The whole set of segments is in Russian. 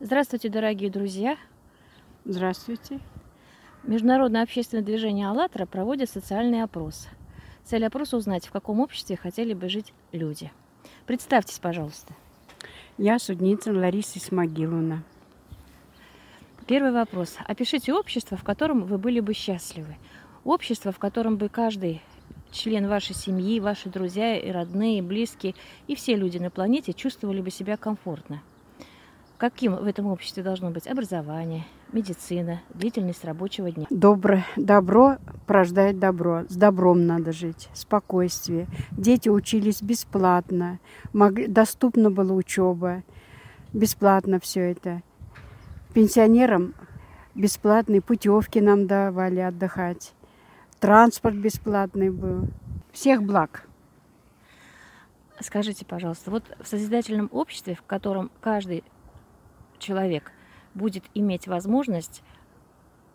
Здравствуйте, дорогие друзья! Здравствуйте. Международное общественное движение «АЛЛАТРА» проводит социальный опрос. Цель опроса – узнать, в каком обществе хотели бы жить люди. Представьтесь, пожалуйста. Я судница Лариса Исмагиловна. Первый вопрос. Опишите общество, в котором вы были бы счастливы. Общество, в котором бы каждый член вашей семьи, ваши друзья и родные, и близкие, и все люди на планете чувствовали бы себя комфортно. Каким в этом обществе должно быть образование, медицина, длительность рабочего дня? Добро, добро порождает добро. С добром надо жить, спокойствие. Дети учились бесплатно, доступна была учеба, бесплатно все это. Пенсионерам бесплатные путевки нам давали отдыхать. Транспорт бесплатный был. Всех благ. Скажите, пожалуйста, вот в созидательном обществе, в котором каждый человек будет иметь возможность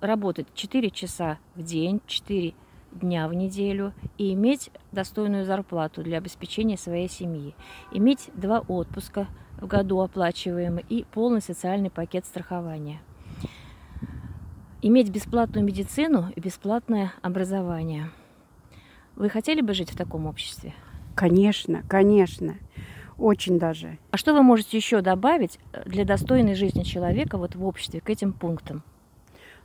работать 4 часа в день, 4 дня в неделю и иметь достойную зарплату для обеспечения своей семьи, иметь два отпуска в году оплачиваемый и полный социальный пакет страхования, иметь бесплатную медицину и бесплатное образование. Вы хотели бы жить в таком обществе? Конечно, конечно. Очень даже. А что вы можете еще добавить э, для достойной жизни человека вот в обществе к этим пунктам?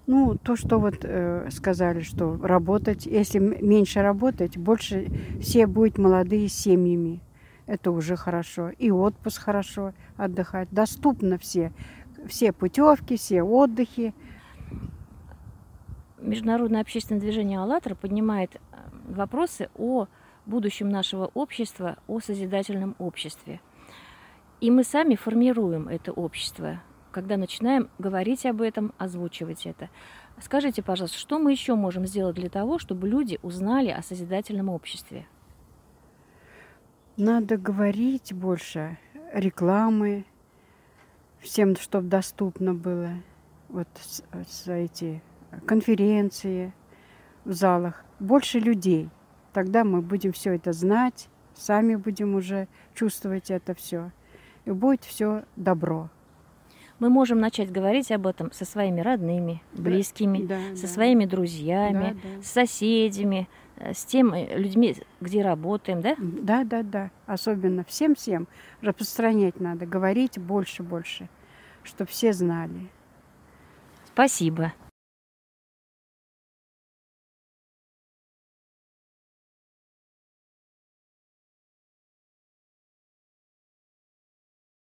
Ну, то, что вот э, сказали, что работать, если меньше работать, больше все будут молодые семьями. Это уже хорошо. И отпуск хорошо отдыхать. Доступно все. Все путевки, все отдыхи. Международное общественное движение «АЛЛАТРА» поднимает э, вопросы о будущем нашего общества, о созидательном обществе. И мы сами формируем это общество, когда начинаем говорить об этом, озвучивать это. Скажите, пожалуйста, что мы еще можем сделать для того, чтобы люди узнали о созидательном обществе? Надо говорить больше рекламы, всем, чтобы доступно было. Вот с, с эти конференции в залах. Больше людей – Тогда мы будем все это знать, сами будем уже чувствовать это все. И будет все добро. Мы можем начать говорить об этом со своими родными, близкими, да, со да. своими друзьями, да, да. с соседями, э, с теми людьми, где работаем, да? Да, да, да. Особенно всем-всем распространять надо, говорить больше-больше, чтобы все знали. Спасибо.